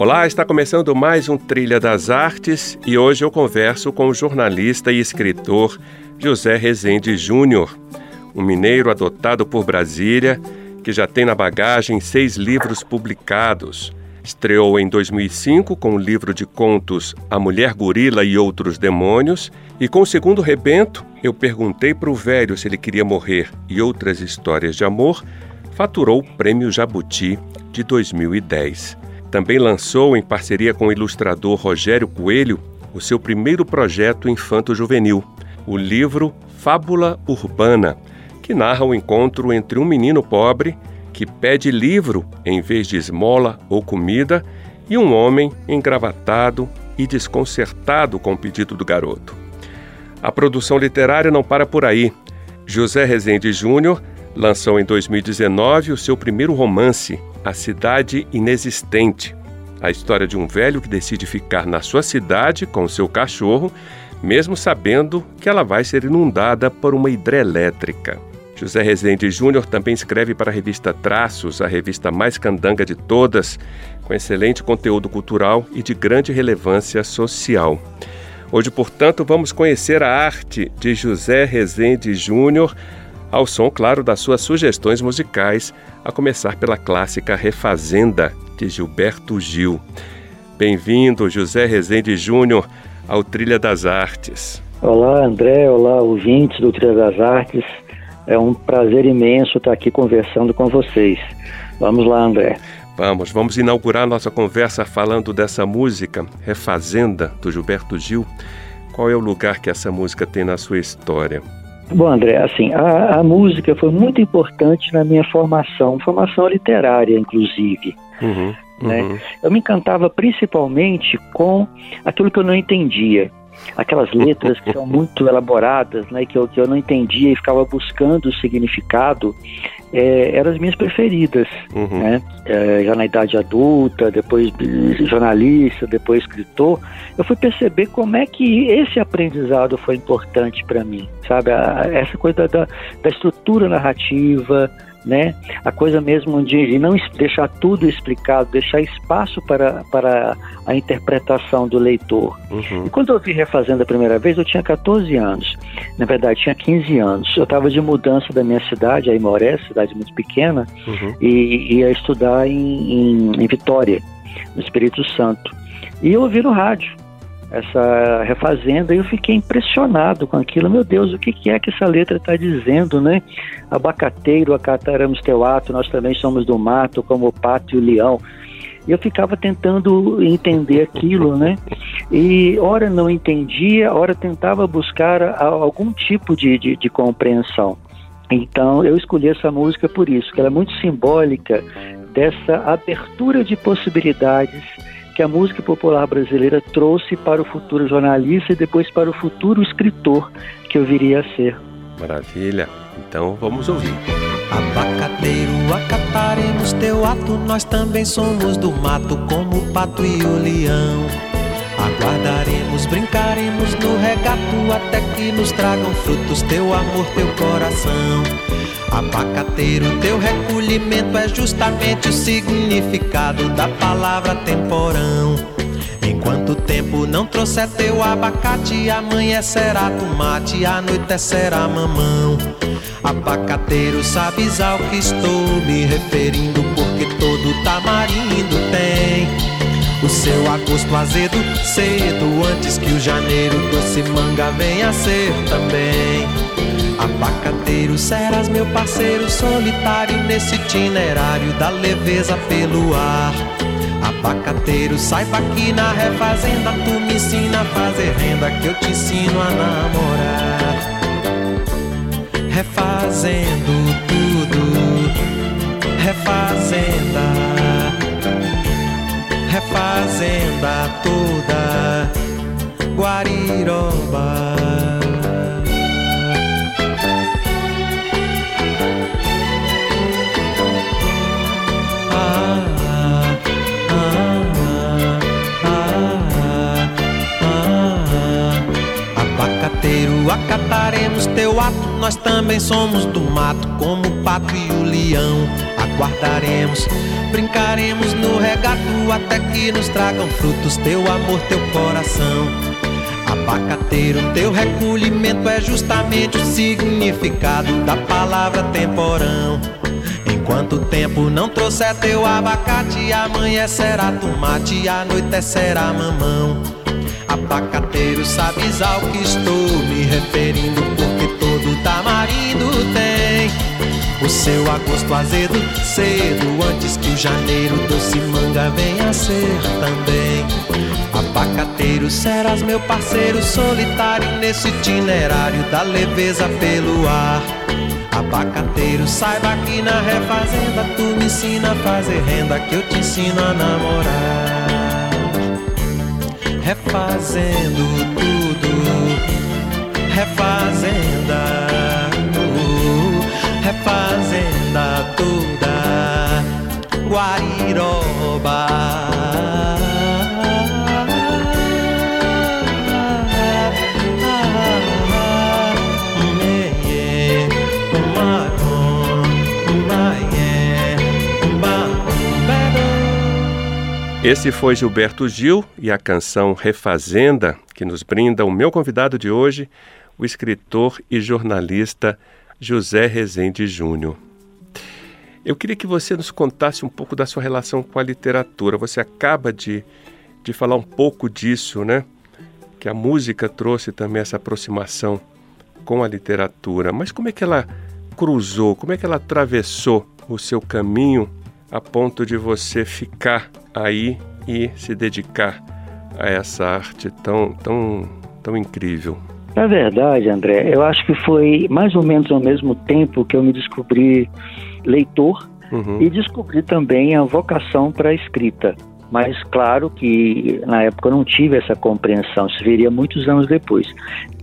Olá, está começando mais um Trilha das Artes e hoje eu converso com o jornalista e escritor José Rezende Júnior, um mineiro adotado por Brasília que já tem na bagagem seis livros publicados. Estreou em 2005 com o livro de contos A Mulher Gorila e Outros Demônios, e com o segundo rebento, eu perguntei para o velho se ele queria morrer e outras histórias de amor, faturou o Prêmio Jabuti de 2010. Também lançou, em parceria com o ilustrador Rogério Coelho, o seu primeiro projeto infanto-juvenil, o livro Fábula Urbana, que narra o encontro entre um menino pobre que pede livro em vez de esmola ou comida e um homem engravatado e desconcertado com o pedido do garoto. A produção literária não para por aí. José Rezende Júnior lançou em 2019 o seu primeiro romance, A Cidade Inexistente, a história de um velho que decide ficar na sua cidade com seu cachorro, mesmo sabendo que ela vai ser inundada por uma hidrelétrica. José Rezende Júnior também escreve para a revista Traços, a revista mais candanga de todas, com excelente conteúdo cultural e de grande relevância social. Hoje, portanto, vamos conhecer a arte de José Rezende Júnior, ao som, claro, das suas sugestões musicais, a começar pela clássica Refazenda, de Gilberto Gil. Bem-vindo, José Rezende Júnior, ao Trilha das Artes. Olá, André. Olá, ouvintes do Trilha das Artes. É um prazer imenso estar aqui conversando com vocês. Vamos lá, André. Vamos, vamos inaugurar nossa conversa falando dessa música, Refazenda, do Gilberto Gil. Qual é o lugar que essa música tem na sua história? Bom, André, assim, a, a música foi muito importante na minha formação, formação literária, inclusive. Uhum, né? Uhum. Eu me encantava principalmente com aquilo que eu não entendia aquelas letras que são muito elaboradas, né, que eu, que eu não entendia e ficava buscando o significado, é, eram as minhas preferidas, uhum. né? É, já na idade adulta, depois jornalista, depois escritor, eu fui perceber como é que esse aprendizado foi importante para mim, sabe? A, essa coisa da, da estrutura narrativa, né? A coisa mesmo de, não deixar tudo explicado, deixar espaço para, para a interpretação do leitor. Uhum. E quando eu vi Refazendo a primeira vez, eu tinha 14 anos. Na verdade, tinha 15 anos. Eu estava de mudança da minha cidade, a Imoré, cidade muito pequena, uhum. e ia estudar em, em, em Vitória, no Espírito Santo. E eu ouvi no rádio essa refazenda, eu fiquei impressionado com aquilo. Meu Deus, o que, que é que essa letra está dizendo, né? Abacateiro, acataramos teu ato, nós também somos do mato, como o pato e o leão. E eu ficava tentando entender aquilo, né? E ora não entendia, ora tentava buscar algum tipo de, de, de compreensão. Então eu escolhi essa música por isso, que ela é muito simbólica dessa abertura de possibilidades que a música popular brasileira trouxe para o futuro jornalista e depois para o futuro escritor que eu viria a ser. Maravilha. Então vamos ouvir. Abacateiro, acataremos teu ato, nós também somos do mato, como o pato e o leão. Aguardaremos, brincaremos no regato, até que nos tragam frutos teu amor, teu coração. Abacateiro, teu recolhimento é justamente o significado da palavra temporão. Enquanto o tempo não trouxer teu abacate, amanhecerá tomate, anoitecerá mamão. Abacateiro, sabes ao que estou me referindo, porque todo tamarindo tem o seu agosto azedo cedo, antes que o janeiro doce manga venha ser também. Abacateiro, serás meu parceiro solitário nesse itinerário da leveza pelo ar. Abacateiro, saiba que na refazenda tu me ensina a fazer renda que eu te ensino a namorar. Refazendo tudo, refazenda, refazenda toda, Guariroba. Abacateiro, acataremos teu ato. Nós também somos do mato, como o pato e o leão. Aguardaremos, brincaremos no regato até que nos tragam frutos teu amor, teu coração. Abacateiro, teu recolhimento é justamente o significado da palavra temporão. Enquanto o tempo não trouxer teu abacate, amanhã será tomate, a noite será mamão. Abacateiro, sabes ao que estou me referindo, porque todo tamarindo tem o seu agosto azedo, cedo, antes que o janeiro doce manga venha ser também. Abacateiro, serás meu parceiro solitário nesse itinerário da leveza pelo ar. Abacateiro, saiba que na refazenda tu me ensina a fazer renda, que eu te ensino a namorar. Refazendo tudo, refazenda, refazenda toda, Guariroba. Esse foi Gilberto Gil e a canção Refazenda, que nos brinda o meu convidado de hoje, o escritor e jornalista José Rezende Júnior. Eu queria que você nos contasse um pouco da sua relação com a literatura. Você acaba de, de falar um pouco disso, né? Que a música trouxe também essa aproximação com a literatura. Mas como é que ela cruzou, como é que ela atravessou o seu caminho a ponto de você ficar aí e se dedicar a essa arte tão, tão, tão incrível? Na verdade, André, eu acho que foi mais ou menos ao mesmo tempo que eu me descobri leitor uhum. e descobri também a vocação para a escrita. Mas claro que na época eu não tive essa compreensão, isso viria muitos anos depois.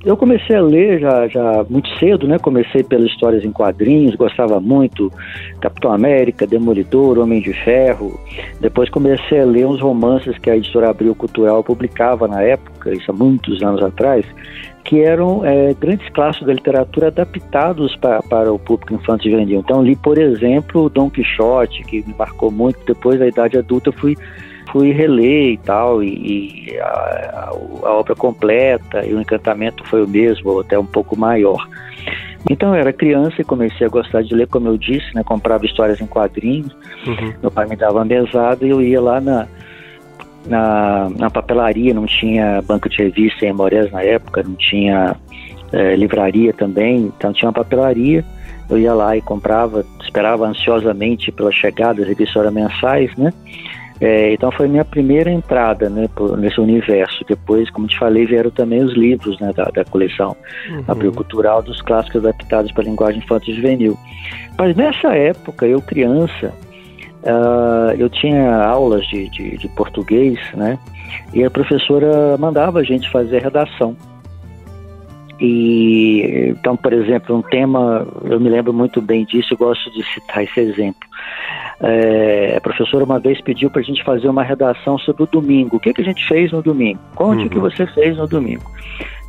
Eu comecei a ler já, já muito cedo, né? Comecei pelas histórias em quadrinhos, gostava muito Capitão América, Demolidor, Homem de Ferro. Depois comecei a ler uns romances que a editora Abril Cultural publicava na época, isso há muitos anos atrás, que eram é, grandes clássicos da literatura adaptados para, o público infantil juvenil. Então li, por exemplo, Dom Quixote, que me marcou muito. Depois da idade adulta fui fui reler e tal, e, e a, a, obra completa e o encantamento foi o mesmo, ou até um pouco maior. Então eu era criança e comecei a gostar de ler, como eu disse, né? Comprava histórias em quadrinhos, uhum. meu pai me dava uma mesada e eu ia lá na, na, na papelaria, não tinha banco de revista em Amorés na época, não tinha é, livraria também, então tinha uma papelaria, eu ia lá e comprava, esperava ansiosamente pela chegada das revistas mensais, né? É, então foi minha primeira entrada né, nesse universo. Depois, como te falei, vieram também os livros né, da, da coleção uhum. Abril Cultural dos clássicos adaptados para a linguagem infantil juvenil. Mas nessa época, eu criança, uh, eu tinha aulas de, de, de, português, né? E a professora mandava a gente fazer redação. E então, por exemplo, um tema, eu me lembro muito bem disso, eu gosto de citar esse exemplo. É, a professora uma vez pediu para a gente fazer uma redação sobre o domingo. O que, que a gente fez no domingo? Conte uhum. o que você fez no domingo.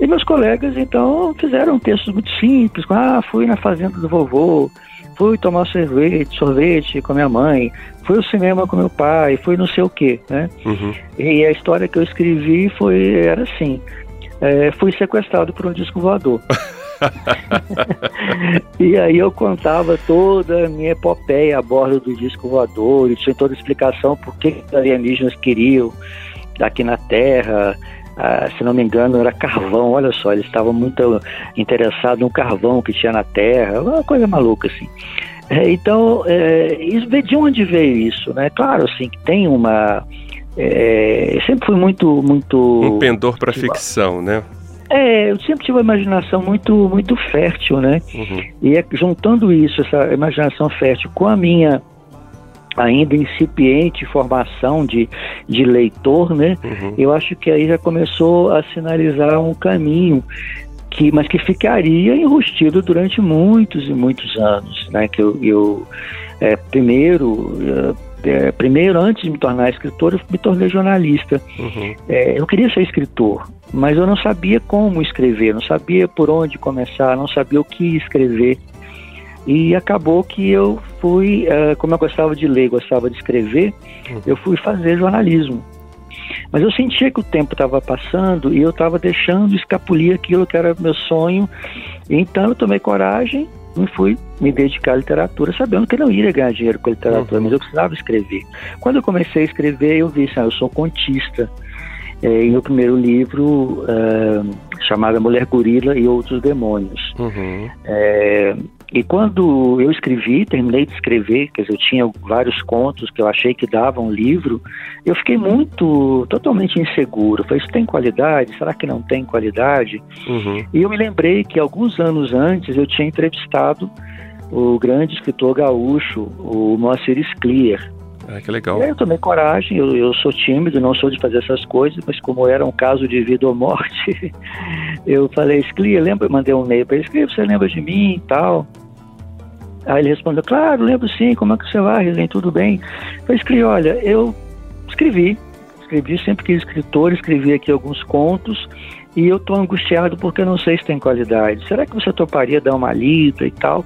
E meus colegas, então, fizeram textos muito simples. Ah, fui na fazenda do vovô, fui tomar sorvete, sorvete com minha mãe, fui ao cinema com meu pai, fui não sei o quê, né? Uhum. E a história que eu escrevi foi, era assim, é, fui sequestrado por um disco voador. e aí eu contava toda a minha epopeia a bordo do disco voador, e tinha toda a explicação por que os alienígenas queriam aqui na Terra. Ah, se não me engano, era carvão, olha só, eles estavam muito interessados no carvão que tinha na Terra, uma coisa maluca assim. É, então, é, de onde veio isso? Né? Claro, assim, que tem uma. É, sempre fui muito, muito. Um pendor para ficção, né? É, eu sempre tive uma imaginação muito, muito fértil, né? Uhum. E é, juntando isso, essa imaginação fértil, com a minha ainda incipiente formação de, de leitor, né? Uhum. Eu acho que aí já começou a sinalizar um caminho que, mas que ficaria enrustido durante muitos e muitos anos, né? Que eu, eu é, primeiro, é, primeiro, antes de me tornar escritor, eu me tornei jornalista. Uhum. É, eu queria ser escritor, mas eu não sabia como escrever, não sabia por onde começar, não sabia o que escrever. E acabou que eu fui, uh, como eu gostava de ler, gostava de escrever, uhum. eu fui fazer jornalismo. Mas eu sentia que o tempo estava passando e eu estava deixando escapulir aquilo que era meu sonho. Então eu tomei coragem e fui me dedicar à literatura, sabendo que não iria ganhar dinheiro com a literatura, uhum. mas eu precisava escrever. Quando eu comecei a escrever, eu vi, assim, ah, eu sou contista. É, e o primeiro livro, uh, chamado Mulher Gorila e Outros Demônios. Uhum. É, e quando eu escrevi, terminei de escrever, quer dizer, eu tinha vários contos que eu achei que davam um livro, eu fiquei muito, totalmente inseguro. Falei, isso tem qualidade? Será que não tem qualidade? Uhum. E eu me lembrei que alguns anos antes eu tinha entrevistado o grande escritor gaúcho, o Moacir Sclier. Ah, que legal. E aí eu tomei coragem, eu, eu sou tímido, não sou de fazer essas coisas, mas como era um caso de vida ou morte, eu falei, Sclier, lembra, mandei um e-mail para ele, Sclier, você lembra de mim e tal? Aí ele respondeu, claro, lembro sim, como é que você vai, Rezen, tudo bem? Eu escrevi, olha, eu escrevi, escrevi, sempre que escritor, escrevi aqui alguns contos, e eu estou angustiado porque eu não sei se tem qualidade. Será que você toparia dar uma lida e tal?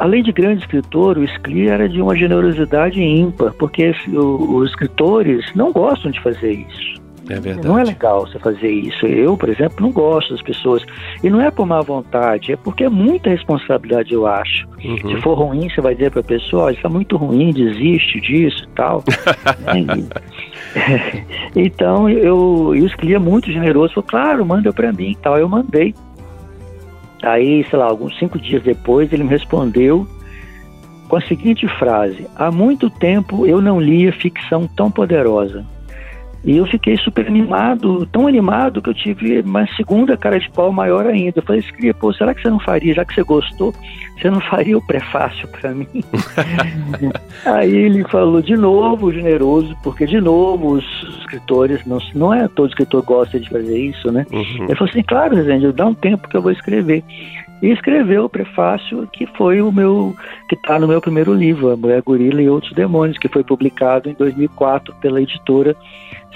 Além de grande escritor, o Scli era de uma generosidade ímpar, porque os escritores não gostam de fazer isso. É verdade. Não é legal você fazer isso. Eu, por exemplo, não gosto das pessoas. E não é por má vontade, é porque é muita responsabilidade, eu acho. Uhum. Se for ruim, você vai dizer para a pessoa: oh, está muito ruim, desiste disso e tal. então, eu, eu escolhia é muito generoso. Falei, claro, manda para mim e tal. Eu mandei. Aí, sei lá, alguns cinco dias depois, ele me respondeu com a seguinte frase: Há muito tempo eu não lia ficção tão poderosa. E eu fiquei super animado, tão animado que eu tive uma segunda cara de pau maior ainda. Eu falei, escrevia, pô, será que você não faria, já que você gostou, você não faria o prefácio para mim? Aí ele falou de novo, generoso, porque de novo os escritores, não, não é todo escritor gosta de fazer isso, né? Uhum. Ele falou assim, claro, Rezende, dá um tempo que eu vou escrever. E escreveu o prefácio que foi o meu, que está no meu primeiro livro, A Mulher Gorila e Outros Demônios, que foi publicado em 2004 pela editora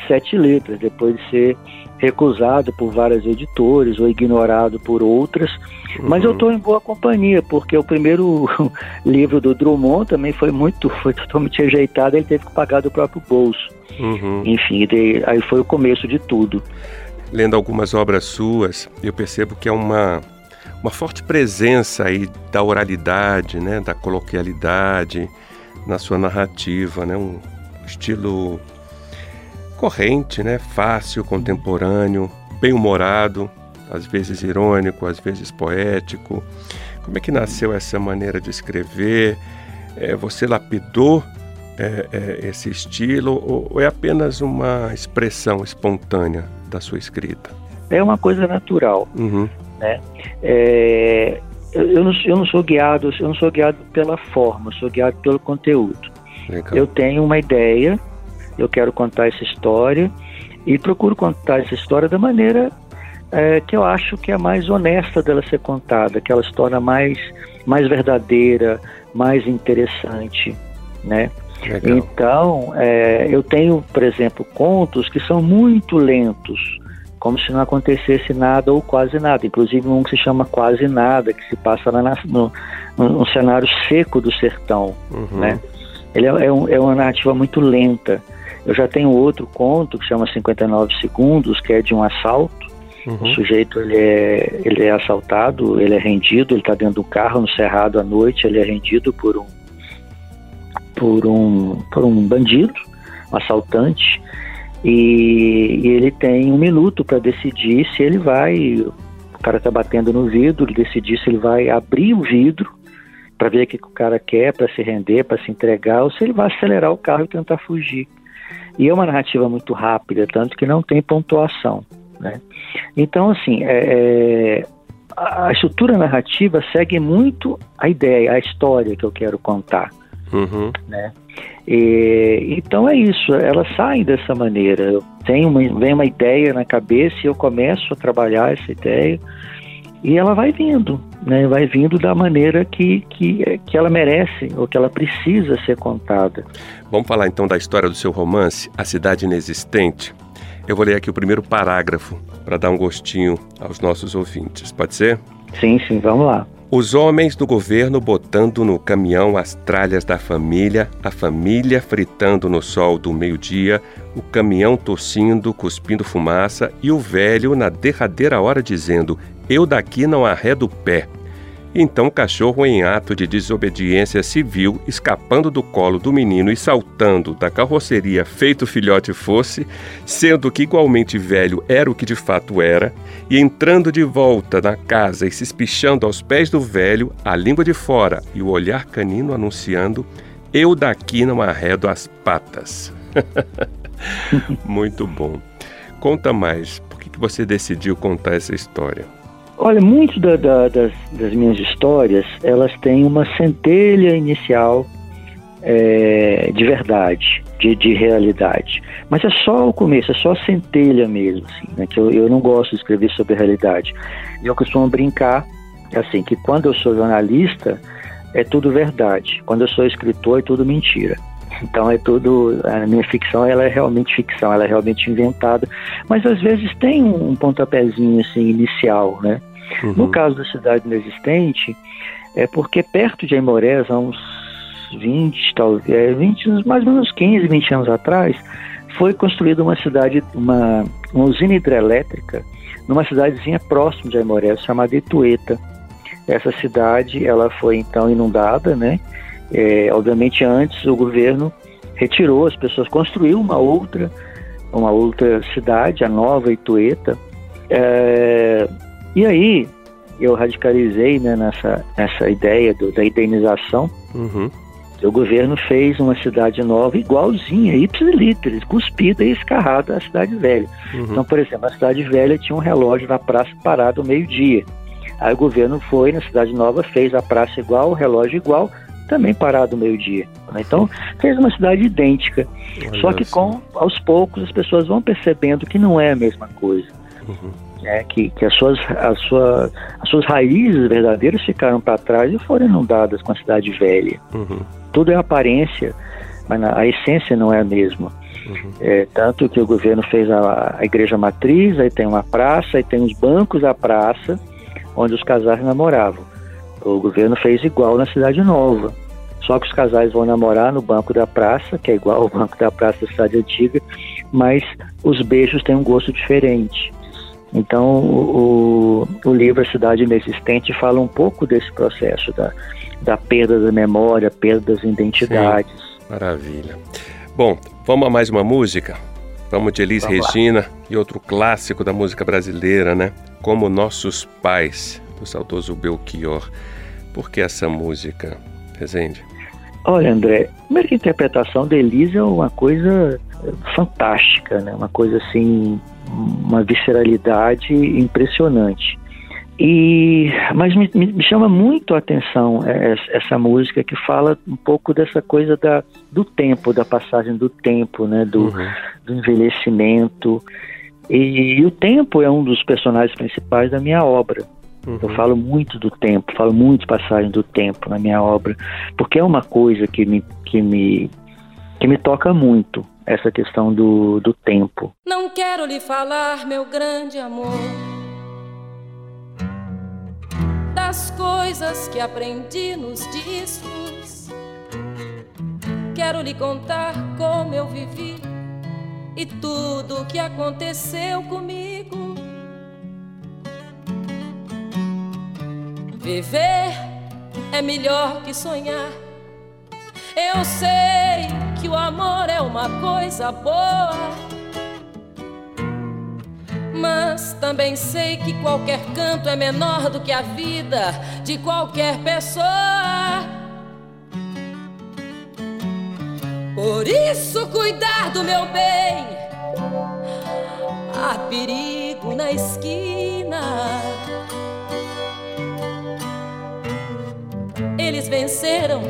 Sete Letras, depois de ser recusado por várias editores ou ignorado por outras. Uhum. Mas eu estou em boa companhia, porque o primeiro livro do Drummond também foi muito, foi totalmente rejeitado, ele teve que pagar do próprio bolso. Uhum. Enfim, aí foi o começo de tudo. Lendo algumas obras suas, eu percebo que é uma uma forte presença aí da oralidade, né, da coloquialidade na sua narrativa, né, um estilo corrente, né, fácil, contemporâneo, bem humorado, às vezes irônico, às vezes poético. Como é que nasceu essa maneira de escrever? É, você lapidou é, é, esse estilo ou, ou é apenas uma expressão espontânea da sua escrita? É uma coisa natural. Uhum. Né? É, eu, não, eu não sou guiado, eu não sou guiado pela forma, sou guiado pelo conteúdo. Legal. Eu tenho uma ideia, eu quero contar essa história e procuro contar essa história da maneira é, que eu acho que é mais honesta dela ser contada, que ela se torna mais, mais verdadeira, mais interessante, né? Legal. Então, é, eu tenho, por exemplo, contos que são muito lentos, como se não acontecesse nada ou quase nada. Inclusive um que se chama Quase Nada, que se passa na, no, no, cenário seco do sertão, uhum. né? Ele é, é, um, é, uma narrativa muito lenta. Eu já tenho outro conto que chama 59 Segundos, que é de um assalto. Uhum. O sujeito ele é, ele é assaltado, ele é rendido, ele está dentro do carro no cerrado à noite, ele é rendido por um por um por um bandido, um assaltante, e, e ele tem um minuto para decidir se ele vai. O cara está batendo no vidro, ele decidir se ele vai abrir o vidro para ver o que o cara quer, para se render, para se entregar, ou se ele vai acelerar o carro e tentar fugir. E é uma narrativa muito rápida, tanto que não tem pontuação. Né? Então, assim, é, é, a estrutura narrativa segue muito a ideia, a história que eu quero contar. Uhum. Né? E, então é isso, ela sai dessa maneira. Tem uma, vem uma ideia na cabeça e eu começo a trabalhar essa ideia E ela vai vindo, né? vai vindo da maneira que, que, que ela merece ou que ela precisa ser contada. Vamos falar então da história do seu romance, A Cidade Inexistente. Eu vou ler aqui o primeiro parágrafo para dar um gostinho aos nossos ouvintes. Pode ser? Sim, sim, vamos lá. Os homens do governo botando no caminhão as tralhas da família, a família fritando no sol do meio-dia, o caminhão tossindo, cuspindo fumaça e o velho na derradeira hora dizendo: Eu daqui não arredo o pé. Então o cachorro, em ato de desobediência civil, escapando do colo do menino e saltando da carroceria feito filhote fosse, sendo que igualmente velho era o que de fato era, e entrando de volta na casa e se espichando aos pés do velho, a língua de fora e o olhar canino anunciando: Eu daqui não arredo as patas. Muito bom. Conta mais, por que você decidiu contar essa história? Olha, muito da, da, das, das, minhas histórias, elas têm uma centelha inicial é, de verdade, de, de, realidade. Mas é só o começo, é só a centelha mesmo, assim, né? Que eu, eu não gosto de escrever sobre a realidade. Eu costumo brincar, assim, que quando eu sou jornalista, é tudo verdade. Quando eu sou escritor, é tudo mentira. Então é tudo a minha ficção, ela é realmente ficção, ela é realmente inventada, mas às vezes tem um pontapézinho assim inicial, né? Uhum. No caso da cidade inexistente, é porque perto de Aimorés, há uns 20, talvez, 20, é, mais ou menos 15, 20 anos atrás, foi construída uma cidade, uma, uma usina hidrelétrica, numa cidadezinha próxima de Aimorés, chamada Itueta. Essa cidade, ela foi então inundada, né? É, obviamente antes o governo retirou as pessoas, construiu uma outra, uma outra cidade, a Nova Itueta. É, e aí eu radicalizei né, nessa, nessa ideia do, da indenização. Uhum. O governo fez uma cidade nova igualzinha, ipsiliteris, cuspida e escarrada à cidade velha. Uhum. Então, por exemplo, a cidade velha tinha um relógio na praça parado ao meio-dia. Aí o governo foi na cidade nova, fez a praça igual, o relógio igual, também parado meio-dia. Né? Então, fez uma cidade idêntica. Olha Só que com aos poucos as pessoas vão percebendo que não é a mesma coisa. Uhum. É, que, que as, suas, as, sua, as suas raízes verdadeiras ficaram para trás e foram inundadas com a cidade velha. Uhum. Tudo é aparência, mas a essência não é a mesma. Uhum. É, tanto que o governo fez a, a igreja matriz, aí tem uma praça, aí tem os bancos da praça, onde os casais namoravam. O governo fez igual na Cidade Nova. Só que os casais vão namorar no banco da praça, que é igual ao banco da praça da cidade antiga, mas os beijos têm um gosto diferente. Então, o, o livro A Cidade Inexistente fala um pouco desse processo da, da perda da memória, perda das identidades. Sim, maravilha. Bom, vamos a mais uma música? Vamos de Elis vamos Regina lá. e outro clássico da música brasileira, né? Como Nossos Pais, do saudoso Belchior. Por que essa música, Rezende? Olha, André, primeiro que a interpretação da Elisa é uma coisa fantástica, né? Uma coisa assim, uma visceralidade impressionante. E, mas me, me, chama muito a atenção essa música que fala um pouco dessa coisa da, do tempo, da passagem do tempo, né, do, uhum. do envelhecimento. E, e, o tempo é um dos personagens principais da minha obra. Uhum. Eu falo muito do tempo, falo muito passagem do tempo na minha obra, porque é uma coisa que me, que me, que me toca muito, essa questão do, do tempo. Não quero lhe falar, meu grande amor, das coisas que aprendi nos discos. Quero lhe contar como eu vivi e tudo o que aconteceu comigo. Viver é melhor que sonhar. Eu sei que o amor é uma coisa boa. Mas também sei que qualquer canto é menor do que a vida de qualquer pessoa. Por isso, cuidar do meu bem. Há perigo na esquina. eles venceram.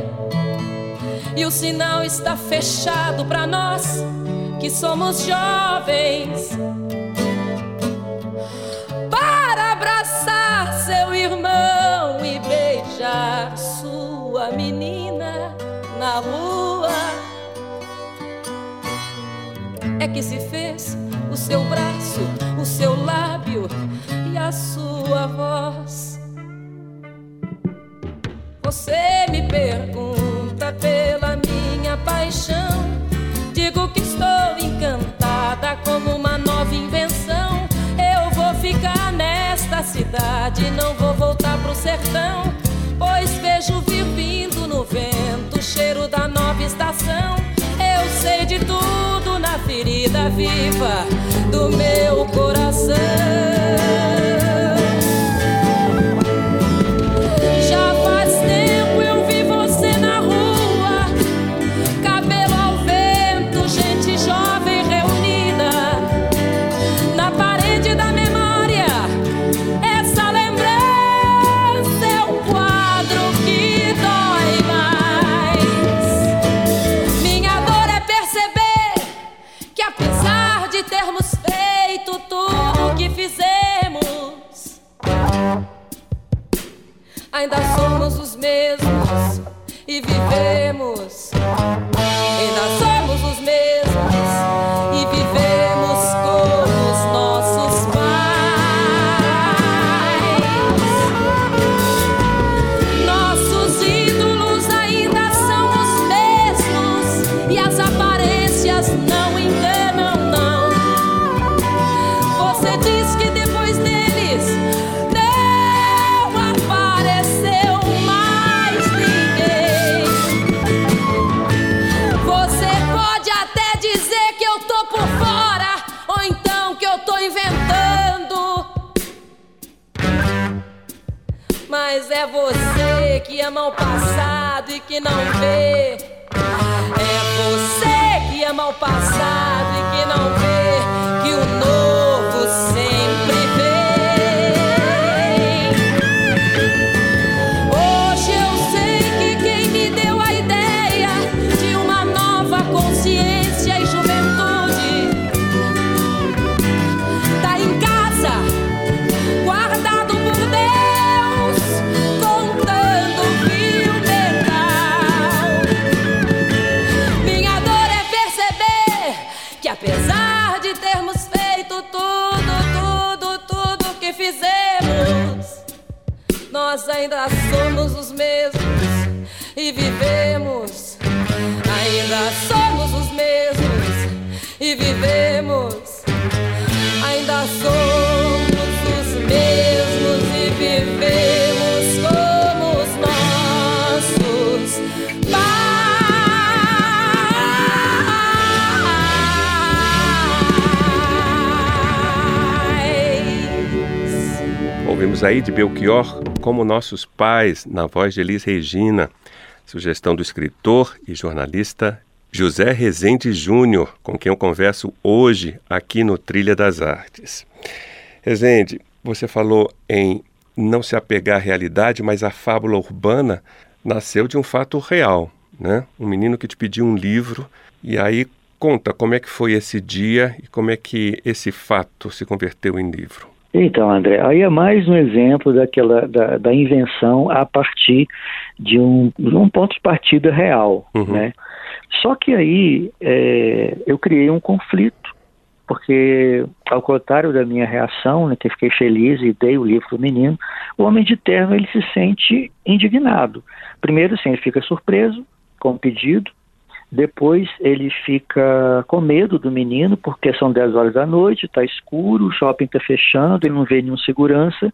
E o sinal está fechado para nós que somos jovens. Para abraçar seu irmão e beijar sua menina na rua É que se fez o seu braço, o seu lábio e a sua voz. Você me pergunta pela minha paixão. Digo que estou encantada como uma nova invenção. Eu vou ficar nesta cidade, não vou voltar pro sertão. Pois vejo vindo no vento o cheiro da nova estação. Eu sei de tudo na ferida viva do meu coração. Belchior como Nossos Pais, na voz de Elis Regina, sugestão do escritor e jornalista José Rezende Júnior, com quem eu converso hoje aqui no Trilha das Artes. Rezende, você falou em não se apegar à realidade, mas a fábula urbana nasceu de um fato real, né? Um menino que te pediu um livro e aí conta como é que foi esse dia e como é que esse fato se converteu em livro. Então, André, aí é mais um exemplo daquela da, da invenção a partir de um, um ponto de partida real, uhum. né? Só que aí é, eu criei um conflito, porque ao contrário da minha reação, né, que fiquei feliz e dei o livro para o menino, o homem de terno ele se sente indignado. Primeiro, assim, ele fica surpreso com o pedido, depois ele fica com medo do menino, porque são 10 horas da noite, está escuro, o shopping está fechando, ele não vê nenhum segurança,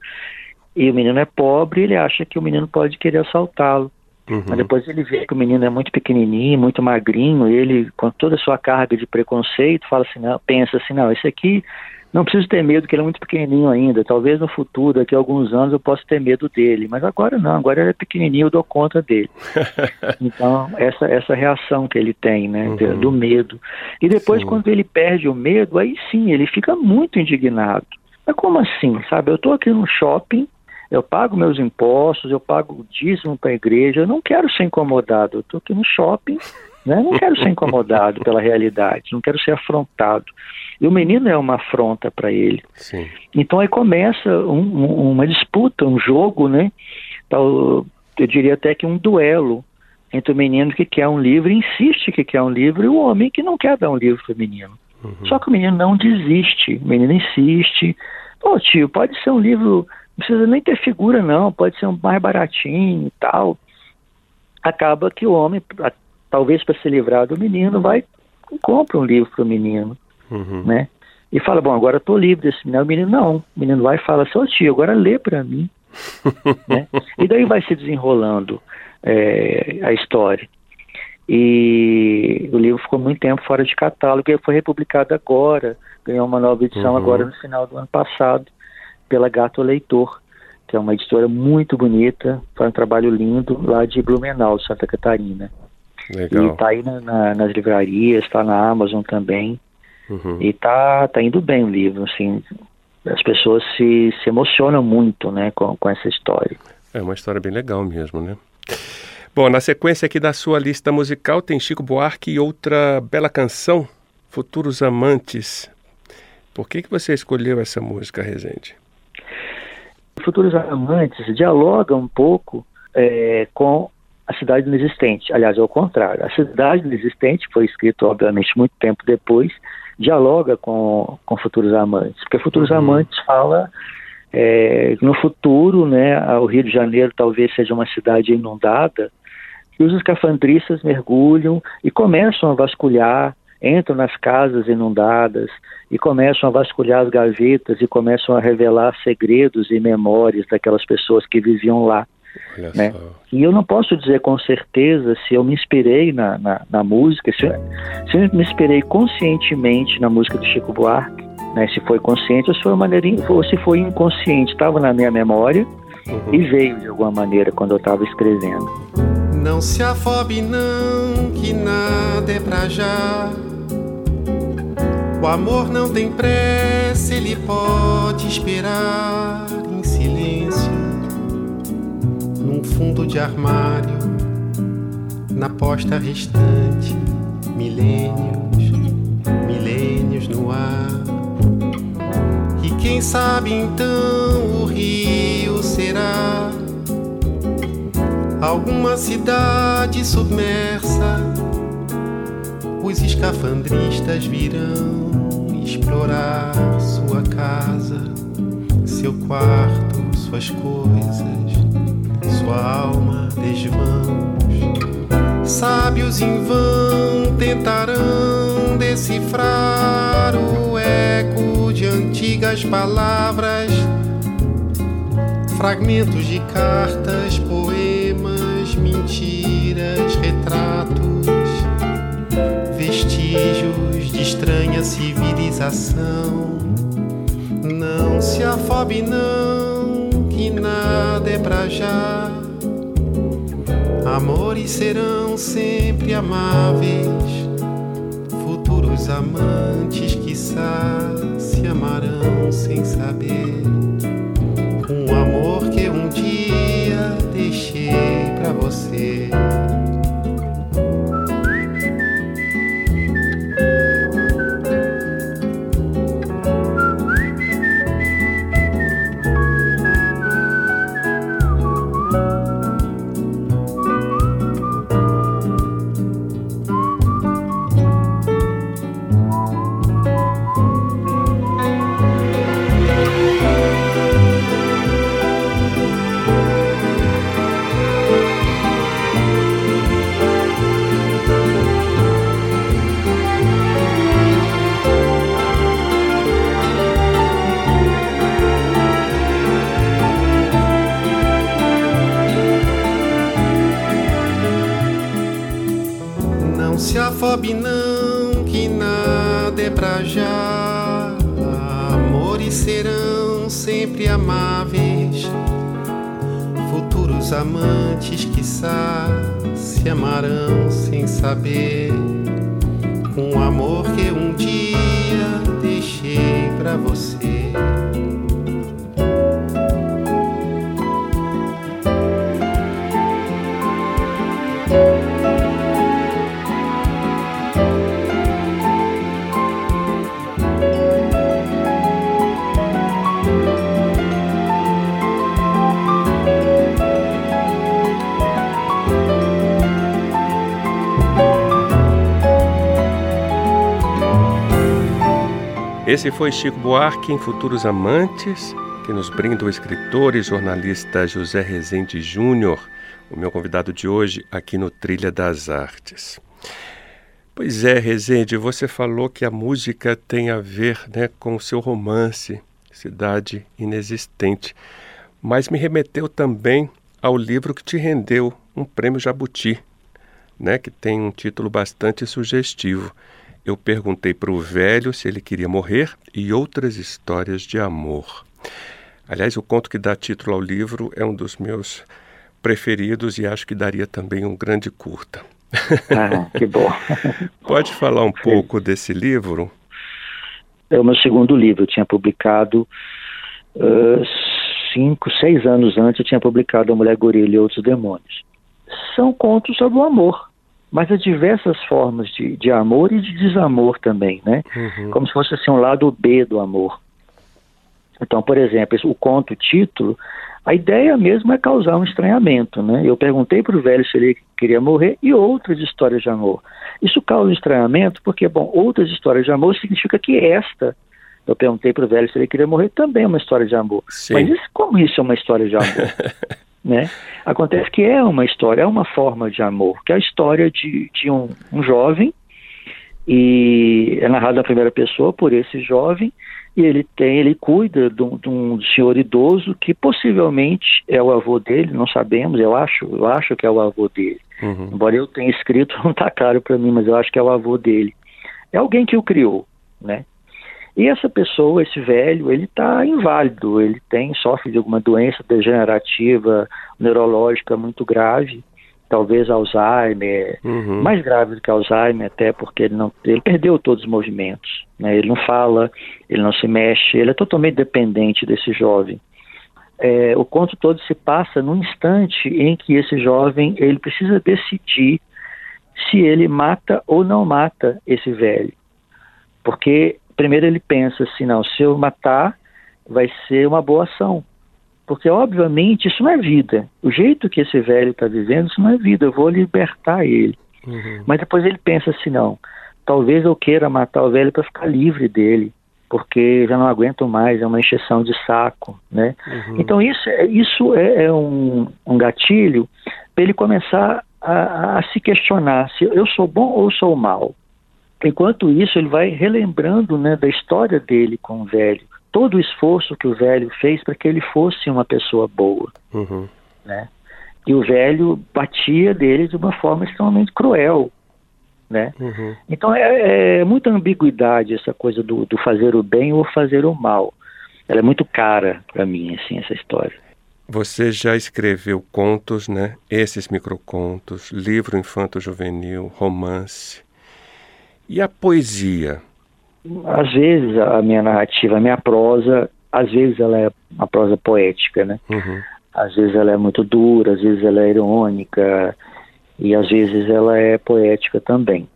e o menino é pobre, ele acha que o menino pode querer assaltá-lo. Uhum. Mas depois ele vê que o menino é muito pequenininho, muito magrinho, ele, com toda a sua carga de preconceito, fala assim, não, pensa assim, não, esse aqui não preciso ter medo, que ele é muito pequenininho ainda. Talvez no futuro, daqui a alguns anos, eu possa ter medo dele. Mas agora não, agora ele é pequenininho, eu dou conta dele. então, essa, essa reação que ele tem, né, uhum. do medo. E depois, sim. quando ele perde o medo, aí sim, ele fica muito indignado. Mas como assim, sabe? Eu estou aqui no shopping, eu pago meus impostos, eu pago dízimo para a igreja, eu não quero ser incomodado. Eu estou aqui no shopping, né? não quero ser incomodado pela realidade, não quero ser afrontado. E o menino é uma afronta para ele. Sim. Então aí começa um, um, uma disputa, um jogo, né? Eu diria até que um duelo entre o menino que quer um livro, insiste que quer um livro, e o homem que não quer dar um livro para o menino. Uhum. Só que o menino não desiste, o menino insiste. Pô, tio, pode ser um livro, não precisa nem ter figura, não, pode ser um mais baratinho e tal. Acaba que o homem, talvez para se livrar do menino, vai e compra um livro para o menino, uhum. né? E fala, bom, agora tô livre desse menino. O menino não, o menino vai e fala, seu tio, agora lê para mim. né? E daí vai se desenrolando é, a história. E o livro ficou muito tempo fora de catálogo e foi republicado agora, ganhou uma nova edição uhum. agora no final do ano passado, pela Gato Leitor, que é uma editora muito bonita, foi um trabalho lindo lá de Blumenau, Santa Catarina. Legal. E está aí na, na, nas livrarias, está na Amazon também. Uhum. E tá, tá indo bem o livro, assim, as pessoas se, se emocionam muito, né, com, com essa história. É uma história bem legal mesmo, né? Bom, na sequência aqui da sua lista musical tem Chico Buarque e outra bela canção, Futuros Amantes. Por que, que você escolheu essa música, Rezende? Futuros Amantes dialoga um pouco é, com a cidade inexistente. Aliás, ao contrário, a cidade inexistente foi escrito, obviamente, muito tempo depois, dialoga com, com Futuros Amantes, porque Futuros uhum. Amantes fala é, no futuro, né, o Rio de Janeiro talvez seja uma cidade inundada, e os escafandristas mergulham e começam a vasculhar, entram nas casas inundadas e começam a vasculhar as gavetas e começam a revelar segredos e memórias daquelas pessoas que viviam lá. Né? E eu não posso dizer com certeza se eu me inspirei na, na, na música, se eu, se eu, me inspirei conscientemente na música do Chico Buarque, né? se foi consciente ou se foi, maneira, ou se foi inconsciente, estava na minha memória uhum. e veio de alguma maneira quando eu estava escrevendo. Não se afobe não, que nada é pra já. O amor não tem pressa, ele pode esperar num fundo de armário, na posta restante, milênios, milênios no ar. E quem sabe então o rio será alguma cidade submersa. Os escafandristas virão explorar sua casa, seu quarto, suas coisas Sábios em vão tentarão decifrar o eco de antigas palavras, fragmentos de cartas, poemas, mentiras, retratos, vestígios de estranha civilização. Não se afobe, não, que nada é pra já Amores serão sempre amáveis, futuros amantes, que se amarão sem saber. Um amor que um dia deixei para você. Sempre amáveis, futuros amantes, quiçá, se amarão sem saber. Um amor que um dia deixei pra você. Esse foi Chico Buarque em Futuros Amantes, que nos brinda o escritor e jornalista José Rezende Júnior, o meu convidado de hoje aqui no Trilha das Artes. Pois é, Rezende, você falou que a música tem a ver né, com o seu romance, Cidade Inexistente, mas me remeteu também ao livro que te rendeu um prêmio Jabuti, né, que tem um título bastante sugestivo. Eu perguntei para o velho se ele queria morrer e outras histórias de amor. Aliás, o conto que dá título ao livro é um dos meus preferidos e acho que daria também um grande curta. Ah, que bom. Pode falar um pouco desse livro? É o meu segundo livro. Eu tinha publicado uh, cinco, seis anos antes, eu tinha publicado A Mulher Gorila e Outros Demônios. São contos sobre o amor, mas há diversas formas de, de amor e de desamor também, né? Uhum. Como se fosse assim, um lado B do amor. Então, por exemplo, o conto título a ideia mesmo é causar um estranhamento, né? Eu perguntei para o velho se ele queria morrer e outras histórias de amor. Isso causa estranhamento porque, bom, outras histórias de amor significa que esta, eu perguntei para o velho se ele queria morrer, também é uma história de amor. Sim. Mas isso, como isso é uma história de amor? né? Acontece que é uma história, é uma forma de amor, que é a história de, de um, um jovem e é narrado na primeira pessoa por esse jovem e ele tem, ele cuida de um, de um, senhor idoso que possivelmente é o avô dele, não sabemos, eu acho, eu acho que é o avô dele. Uhum. Embora eu tenha escrito, não está claro para mim, mas eu acho que é o avô dele. É alguém que o criou, né? E essa pessoa, esse velho, ele está inválido, ele tem sofre de alguma doença degenerativa neurológica muito grave talvez Alzheimer, uhum. mais grave do que Alzheimer, até porque ele não ele perdeu todos os movimentos, né? Ele não fala, ele não se mexe, ele é totalmente dependente desse jovem. É, o conto todo se passa num instante em que esse jovem ele precisa decidir se ele mata ou não mata esse velho, porque primeiro ele pensa assim, não, se eu matar vai ser uma boa ação, porque, obviamente, isso não é vida. O jeito que esse velho está vivendo, isso não é vida. Eu vou libertar ele. Uhum. Mas depois ele pensa assim: não, talvez eu queira matar o velho para ficar livre dele, porque já não aguento mais, é uma encheção de saco. Né? Uhum. Então, isso, é, isso é, é um, um gatilho para ele começar a, a, se questionar se eu sou bom ou sou mal. Enquanto isso, ele vai relembrando né, da história dele com o velho todo o esforço que o velho fez para que ele fosse uma pessoa boa, uhum. né? E o velho batia dele de uma forma extremamente cruel, né? Uhum. Então é, é, muita ambiguidade essa coisa do, do, fazer o bem ou fazer o mal. Ela é muito cara para mim, assim, essa história. Você já escreveu contos, né? Esses microcontos, livro infanto-juvenil, romance. E a poesia? às vezes a minha narrativa, a minha prosa, às vezes ela é uma prosa poética, né? Uhum. Às vezes ela é muito dura, às vezes ela é irônica e às vezes ela é poética também.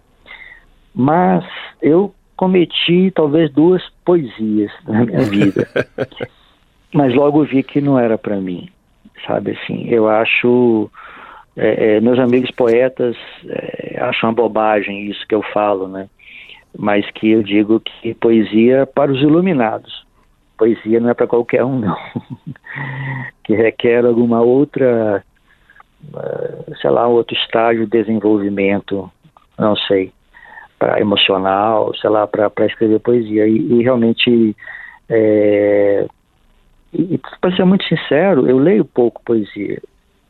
Mas eu cometi talvez duas poesias na minha vida, mas logo vi que não era para mim, sabe assim? Eu acho é, é, meus amigos poetas é, acham uma bobagem isso que eu falo, né? mas que eu digo que poesia é para os iluminados. Poesia não é para qualquer um, não. que requer alguma outra, eh, sei lá, outro estágio de desenvolvimento, não sei, para emocional, sei lá, para escrever poesia. E, e realmente, é, e, para ser muito sincero, eu leio pouco poesia,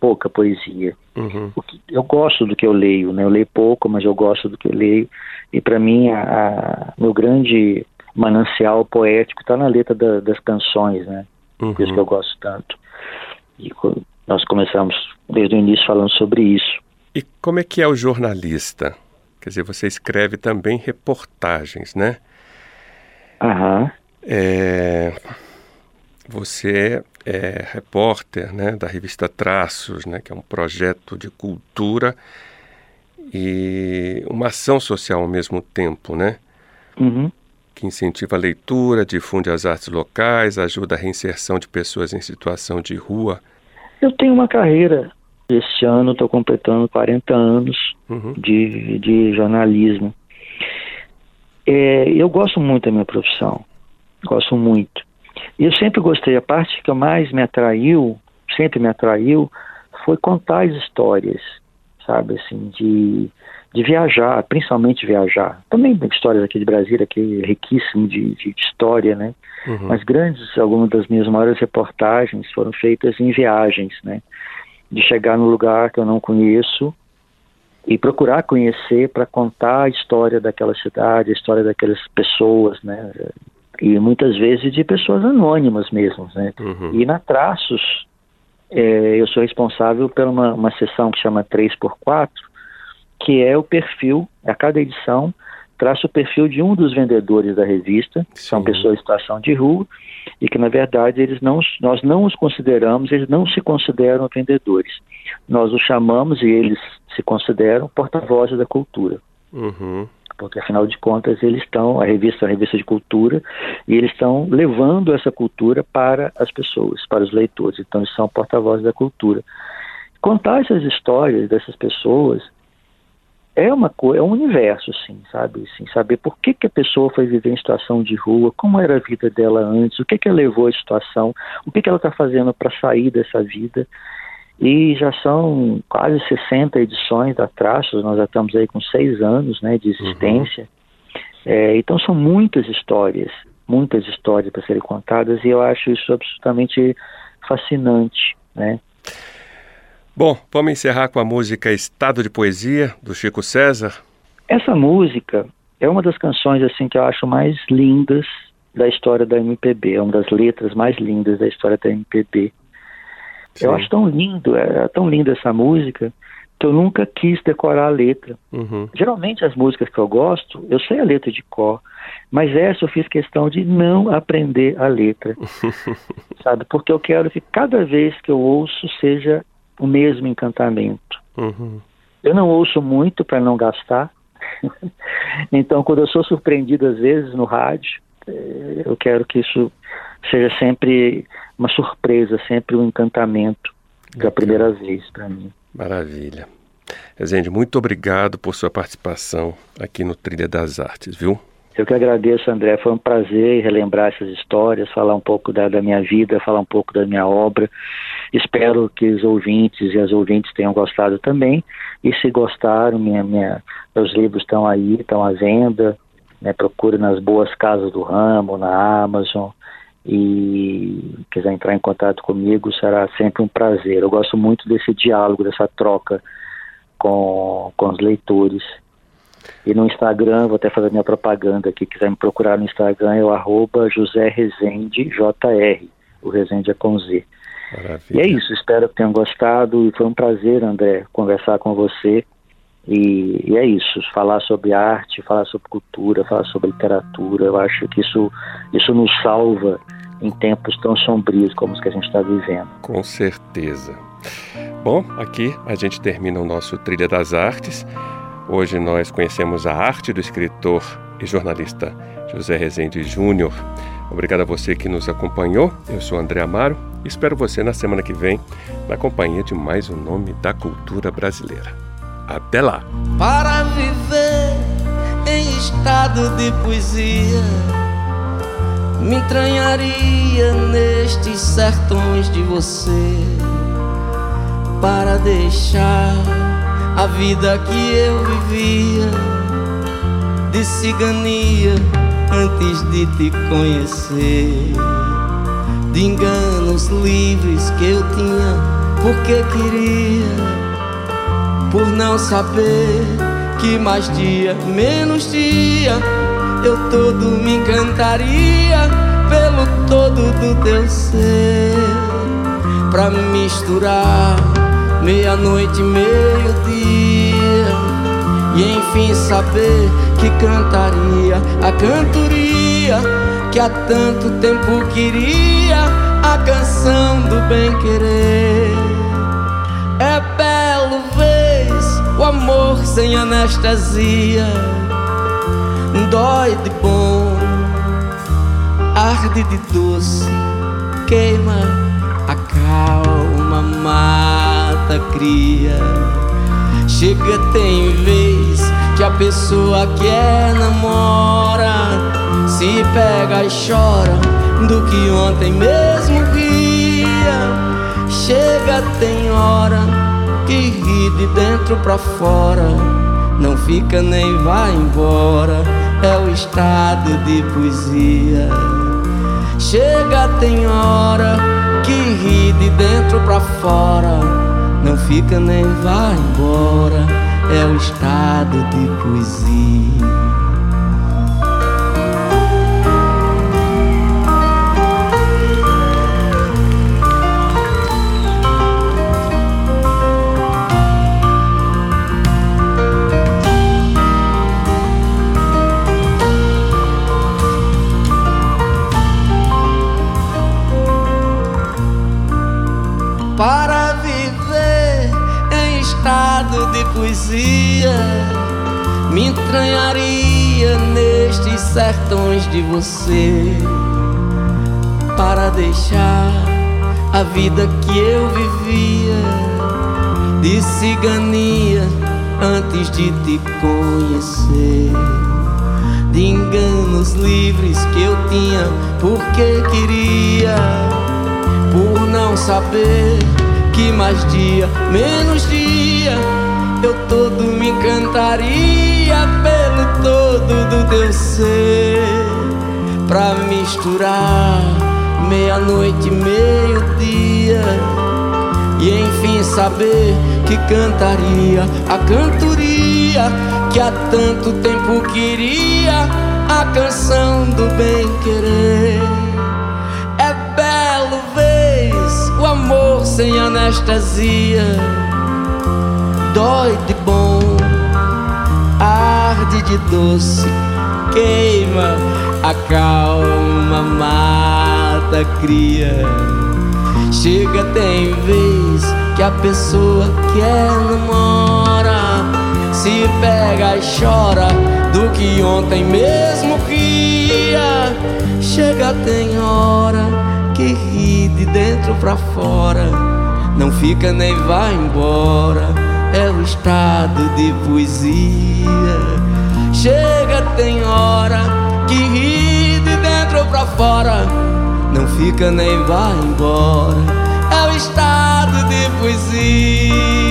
pouca poesia. Uhum. Eu gosto do que eu leio, né? Eu leio pouco, mas eu gosto do que eu leio. E para mim, a, a, meu grande manancial poético está na letra da, das canções, né? Uhum. Por isso que eu gosto tanto. E nós começamos desde o início falando sobre isso. E como é que é o jornalista? Quer dizer, você escreve também reportagens, né? Aham. É, você é repórter né, da revista Traços, né, que é um projeto de cultura e uma ação social ao mesmo tempo, né? Uhum. Que incentiva a leitura, difunde as artes locais, ajuda a reinserção de pessoas em situação de rua. Eu tenho uma carreira. Este ano estou completando 40 anos uhum. de, de jornalismo. É, eu gosto muito da minha profissão. gosto muito. Eu sempre gostei, a parte que mais me atraiu, sempre me atraiu, foi contar as histórias, sabe, assim, de, de viajar, principalmente viajar. Também tem histórias aqui de Brasília, que é riquíssimo de, de história, né? Uhum. Mas grandes, algumas das minhas maiores reportagens foram feitas em viagens, né? De chegar num lugar que eu não conheço e procurar conhecer para contar a história daquela cidade, a história daquelas pessoas, né? E muitas vezes de pessoas anônimas mesmo, né? Uhum. E na Traços, é, eu sou responsável por uma, uma sessão que chama 3x4, que é o perfil, a cada edição traça o perfil de um dos vendedores da revista, que são pessoas em situação de rua, e que na verdade eles não, nós não os consideramos, eles não se consideram vendedores. Nós os chamamos e eles se consideram porta-vozes da cultura. Uhum. Porque afinal de contas eles estão, a revista é uma revista de cultura, e eles estão levando essa cultura para as pessoas, para os leitores. Então eles são porta-vozes da cultura. Contar essas histórias dessas pessoas é uma coisa, é um universo, assim, sabe? Assim, saber por que, que a pessoa foi viver em situação de rua, como era a vida dela antes, o que que levou à situação, o que que ela está fazendo para sair dessa vida. E já são quase 60 edições da Traços, nós já estamos aí com seis anos né, de existência. Uhum. É, então são muitas histórias, muitas histórias para serem contadas e eu acho isso absolutamente fascinante, né? Bom, vamos encerrar com a música Estado de Poesia, do Chico César. Essa música é uma das canções assim que eu acho mais lindas da história da MPB, é uma das letras mais lindas da história da MPB. Sim. Eu acho tão lindo, é, é tão linda essa música que eu nunca quis decorar a letra. Uhum. Geralmente as músicas que eu gosto, eu sei a letra de cor, mas essa eu fiz questão de não aprender a letra, sabe? Porque eu quero que cada vez que eu ouço seja o mesmo encantamento. Uhum. Eu não ouço muito para não gastar. então, quando eu sou surpreendido às vezes no rádio, eh, eu quero que isso seja sempre uma surpresa, sempre um encantamento da primeira vez para mim. Maravilha. Rezende, muito obrigado por sua participação aqui no Trilha das Artes, viu? Eu que agradeço, André. Foi um prazer relembrar essas histórias, falar um pouco da, da, minha vida, falar um pouco da minha obra. Espero que os ouvintes e as ouvintes tenham gostado também. E se gostaram, minha, minha, meus livros estão aí, estão à venda. Né, procure nas boas casas do ramo, na Amazon. E quiser entrar em contato comigo, será sempre um prazer. Eu gosto muito desse diálogo, dessa troca com, com os leitores e no Instagram, vou até fazer minha propaganda aqui, quiser me procurar no Instagram, é o arroba José Rezende JR. O Rezende é com Z. Maravilha. E é isso, espero que tenham gostado e foi um prazer, André, conversar com você. E, e, é isso, falar sobre arte, falar sobre cultura, falar sobre literatura. Eu acho que isso, isso nos salva em tempos tão sombrios como os que a gente está vivendo. Com certeza. Bom, aqui a gente termina o nosso Trilha das Artes. Hoje nós conhecemos a arte do escritor e jornalista José Rezende Júnior. Obrigado a você que nos acompanhou. Eu sou André Amaro e espero você na semana que vem na companhia de mais um nome da cultura brasileira. Até lá! Para viver em estado de poesia, me entranharia nestes sertões de você para deixar a vida que eu vivia de cigania antes de te conhecer, de enganos livres que eu tinha porque queria, por não saber que mais dia, menos dia, eu todo me encantaria pelo todo do teu ser, pra misturar meia-noite, meio-dia, e enfim saber que cantaria a cantoria que há tanto tempo queria, a canção do bem-querer. É belo vez o amor sem anestesia, dói de bom, arde de doce, queima, acalma mais mata cria. Chega, tem vez que a pessoa que é namora se pega e chora do que ontem mesmo ria. Chega, tem hora que ri de dentro pra fora, não fica nem vai embora. É o estado de poesia. Chega, tem hora que ri de dentro pra fora, não fica nem vai embora. É o estado de poesia. Poesia me entranharia nestes sertões de você para deixar a vida que eu vivia de cigania antes de te conhecer. De enganos livres que eu tinha porque queria, por não saber que mais dia, menos dia encantaria pelo todo do teu ser Pra misturar meia-noite meio-dia E enfim saber que cantaria a cantoria Que há tanto tempo queria A canção do bem-querer É belo vez o amor sem anestesia. Dói de bom, de doce, queima, acalma, mata, cria. Chega, tem vez que a pessoa que é namora se pega e chora do que ontem mesmo ria. Chega, tem hora que ri de dentro pra fora, não fica nem vai embora é o estado de poesia. Chega, tem hora que ri de dentro pra fora, não fica nem vai embora. É o estado de poesia.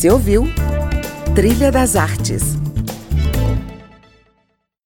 Você ouviu Trilha das Artes